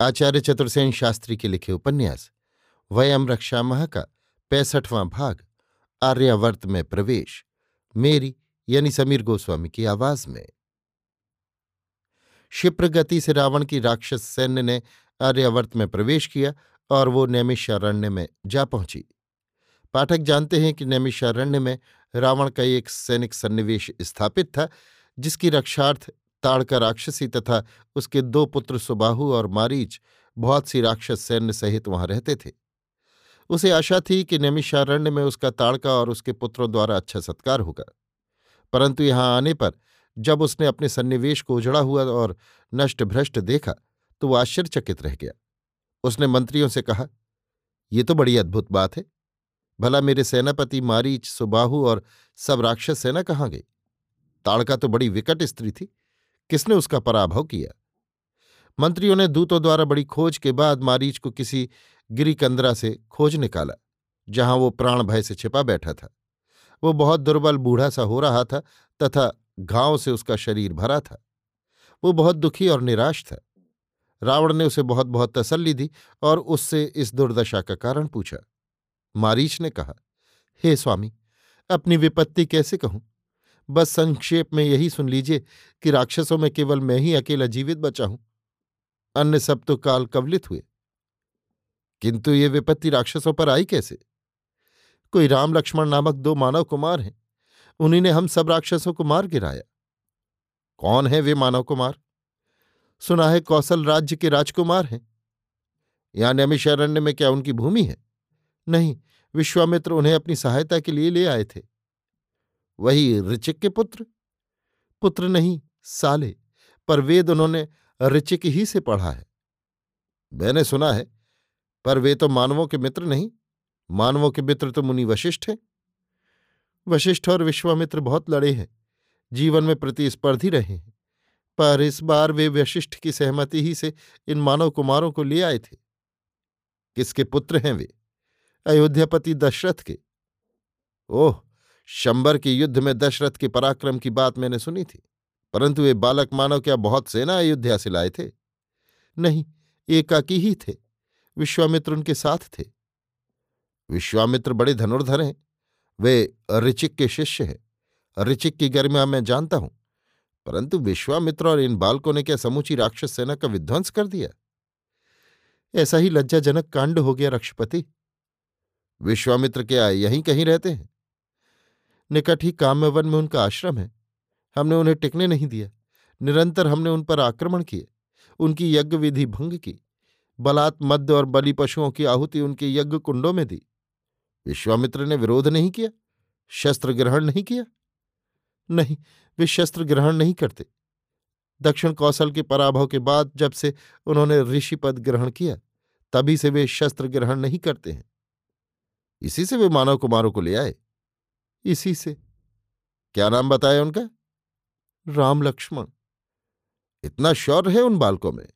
आचार्य चतुर्सेन शास्त्री के लिखे उपन्यास, वयम रक्षा माह का पैंसठवां भाग, आर्यावर्त में प्रवेश, मेरी, यानी समीर गोस्वामी की आवाज़ में। क्षिप्र गति से रावण की राक्षस सैन्य ने आर्यावर्त में प्रवेश किया और वो नैमिषारण्य में जा पहुँची। पाठक जानते हैं कि नैमिषारण्य में रावण का एक सैनिक सन्निवेश स्थापित था, जिसकी रक्षार्थ ताड़का राक्षसी तथा उसके दो पुत्र सुबाहु और मारीच बहुत सी राक्षस सैन्य सहित वहाँ रहते थे। उसे आशा थी कि नैमिषारण्य में उसका ताड़का और उसके पुत्रों द्वारा अच्छा सत्कार होगा। परंतु यहाँ आने पर जब उसने अपने सन्निवेश को उजड़ा हुआ और नष्ट भ्रष्ट देखा तो वह आश्चर्यचकित रह गया। उसने मंत्रियों से कहा, ये तो बड़ी अद्भुत बात है। भला मेरे सेनापति मारीच, सुबाहु और सब राक्षस सेना कहाँ गई ताड़का तो बड़ी विकट स्त्री थी। किसने उसका पराभव किया? मंत्रियों ने दूतों द्वारा बड़ी खोज के बाद मारीच को किसी गिरिकंदरा से खोज निकाला, जहाँ वो प्राण भय से छिपा बैठा था। वो बहुत दुर्बल बूढ़ा सा हो रहा था तथा घाव से उसका शरीर भरा था। वो बहुत दुखी और निराश था। रावण ने उसे बहुत बहुत तसल्ली दी और उससे इस दुर्दशा का कारण पूछा। मारीच ने कहा, हे स्वामी, अपनी विपत्ति कैसे कहूँ? बस संक्षेप में यही सुन लीजिए कि राक्षसों में केवल मैं ही अकेला जीवित बचा हूँ। अन्य सब तो काल कवलित हुए। किंतु ये विपत्ति राक्षसों पर आई कैसे? कोई राम लक्ष्मण नामक दो मानव कुमार हैं। उन्हीं ने हम सब राक्षसों को मार गिराया। कौन है वे मानव कुमार? सुना है कौशल राज्य के राजकुमार हैं। यहाँ नैमिषारण्य में क्या उनकी भूमि है? नहीं, विश्वामित्र उन्हें अपनी सहायता के लिए ले आए थे। वही ऋचिक के पुत्र? पुत्र नहीं, साले, पर वेद उन्होंने ऋचिक ही से पढ़ा है। मैंने सुना है, पर वे तो मानवों के मित्र नहीं, मानवों के मित्र तो मुनि वशिष्ठ हैं। वशिष्ठ और विश्वामित्र बहुत लड़े हैं, जीवन में प्रतिस्पर्धी रहे हैं, पर इस बार वे वशिष्ठ की सहमति ही से इन मानव कुमारों को ले आए थे। किसके पुत्र हैं वे? अयोध्यापति दशरथ के। ओह शंबर के युद्ध में दशरथ के पराक्रम की बात मैंने सुनी थी, परंतु वे बालक मानव क्या बहुत सेना अयोध्या से लाए थे? नहीं, एकाकी ही थे, विश्वामित्र उनके साथ थे। विश्वामित्र बड़े धनुर्धर हैं, वे ऋचिक के शिष्य हैं, ऋचिक की गरिमा मैं जानता हूँ, परंतु विश्वामित्र और इन बालकों ने क्या समूची राक्षस सेना का विध्वंस कर दिया? ऐसा ही लज्जाजनक कांड हो गया रक्षपति। विश्वामित्र क्या यहीं कहीं रहते हैं? निकट ही काम्यवन में उनका आश्रम है। हमने उन्हें टिकने नहीं दिया। निरंतर हमने उन पर आक्रमण किए, उनकी यज्ञ विधि भंग की। बलात् मध्य और बलि पशुओं की आहुति उनके यज्ञ कुंडों में दी। विश्वामित्र ने विरोध नहीं किया? शस्त्र ग्रहण नहीं किया? नहीं, वे शस्त्र ग्रहण नहीं करते। दक्षिण कौशल के पराभव के बाद जब से उन्होंने ऋषि पद ग्रहण किया, तभी से वे शस्त्र ग्रहण नहीं करते हैं। इसी से वे मानव कुमारों को ले आए। इसी से। क्या नाम बताया उनका? राम लक्ष्मण। इतना शौर्य है उन बालकों में।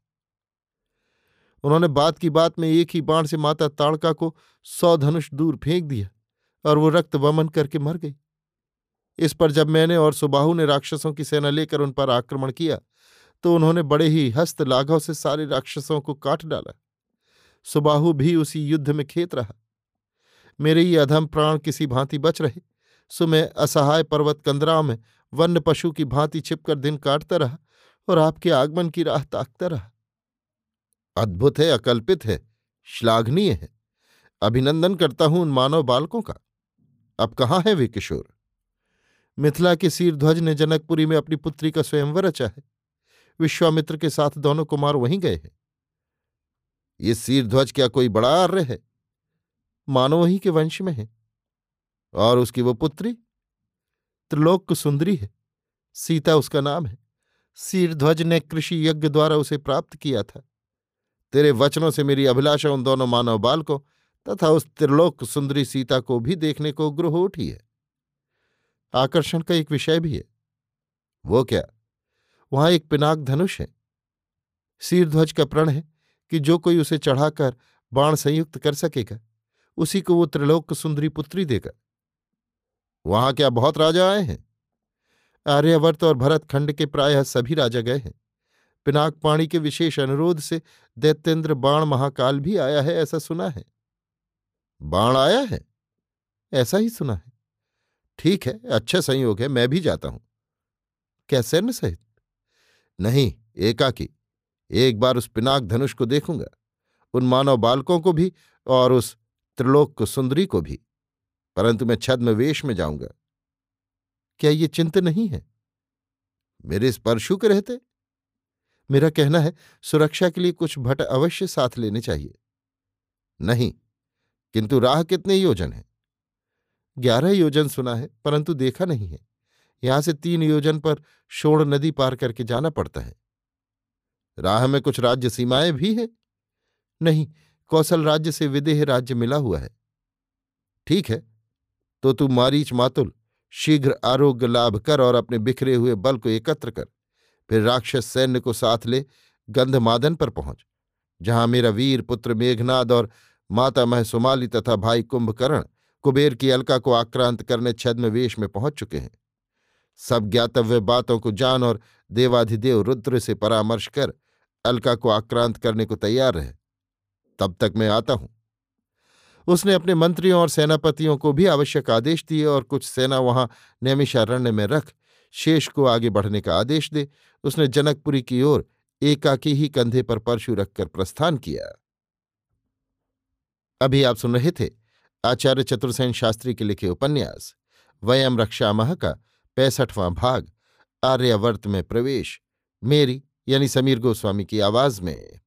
उन्होंने बात की बात में एक ही बाण से माता ताड़का को सौ धनुष दूर फेंक दिया और वो रक्त वमन करके मर गई। इस पर जब मैंने और सुबाहु ने राक्षसों की सेना लेकर उन पर आक्रमण किया तो उन्होंने बड़े ही हस्त लाघव से सारे राक्षसों को काट डाला। सुबाहु भी उसी युद्ध में खेत रहा। मेरे ये अधम प्राण किसी भांति बच रहे। सो मैं असहाय पर्वत कंदरा में वन्य पशु की भांति छिपकर दिन काटता रहा और आपके आगमन की राह ताकता रहा। अद्भुत है, अकल्पित है, श्लाघनीय है। अभिनंदन करता हूँ उन मानव बालकों का। अब कहाँ है वे किशोर? मिथिला के सीरध्वज ने जनकपुरी में अपनी पुत्री का स्वयंवर रचा है। विश्वामित्र के साथ दोनों कुमार वहीं गए हैं। ये सीरध्वज क्या कोई बड़ा आर्य है? मानो ही के वंश में है। और उसकी वो पुत्री? त्रिलोक सुंदरी है। सीता उसका नाम है। सीरध्वज ने कृषि यज्ञ द्वारा उसे प्राप्त किया था। तेरे वचनों से मेरी अभिलाषा उन दोनों मानव बालकों तथा उस त्रिलोक सुंदरी सीता को भी देखने को उग्र हो उठी है। आकर्षण का एक विषय भी है। वो क्या? वहाँ एक पिनाक धनुष है। सीरध्वज का प्रण है कि जो कोई उसे चढ़ाकर बाण संयुक्त कर सकेगा, उसी को वो त्रिलोक सुंदरी पुत्री देगा। वहाँ क्या बहुत राजा आए हैं? आर्यवर्त और भरतखंड के प्रायः सभी राजा गए हैं। पिनाक पाणी के विशेष अनुरोध से दैत्येंद्र बाण महाकाल भी आया है ऐसा सुना है। बाण आया है? ऐसा ही सुना है। ठीक है अच्छा संयोग है, मैं भी जाता हूँ। क्या सैन्य सहित? नहीं, एकाकी। एक बार उस पिनाक धनुष को देखूँगा। उन मानव बालकों को भी और उस त्रिलोक सुंदरी को भी। परंतु मैं छद्म वेश में जाऊँगा। क्या ये चिंत नहीं है? मेरे स्पर्शु के रहते। मेरा कहना है, सुरक्षा के लिए कुछ भट अवश्य साथ लेने चाहिए। नहीं, किंतु राह कितने योजन है? ग्यारह योजन सुना है, परंतु देखा नहीं है। यहाँ से तीन योजन पर शोण नदी पार करके जाना पड़ता है। राह में कुछ राज्य सीमाएँ भी है? नहीं, कौशल राज्य से विदेह राज्य मिला हुआ है। ठीक है तो तू मारीच मातुल, शीघ्र आरोग्य लाभ कर और अपने बिखरे हुए बल को एकत्र कर। फिर राक्षस सैन्य को साथ ले गंधमादन पर पहुँच, जहाँ मेरा वीर पुत्र मेघनाद और माता मह सुमाली तथा भाई कुंभकर्ण कुबेर की अलका को आक्रांत करने छद्म वेश में पहुँच चुके हैं। सब ज्ञातव्य बातों को जान और देवाधिदेव रुद्र से परामर्श कर अलका को आक्रांत करने को तैयार रहे। तब तक मैं आता हूँ। उसने अपने मंत्रियों और सेनापतियों को भी आवश्यक आदेश दिए और कुछ सेना वहाँ नैमिषारण्य में रख शेष को आगे बढ़ने का आदेश दे। उसने जनकपुरी की ओर एकाकी ही कंधे पर परशु रखकर प्रस्थान किया। अभी आप सुन रहे थे आचार्य चतुर्सेन शास्त्री के लिखे उपन्यास, वयम रक्षामह का पैंसठवां भाग, आर्यावर्त में प्रवेश, मेरी यानी समीर गोस्वामी की आवाज़ में।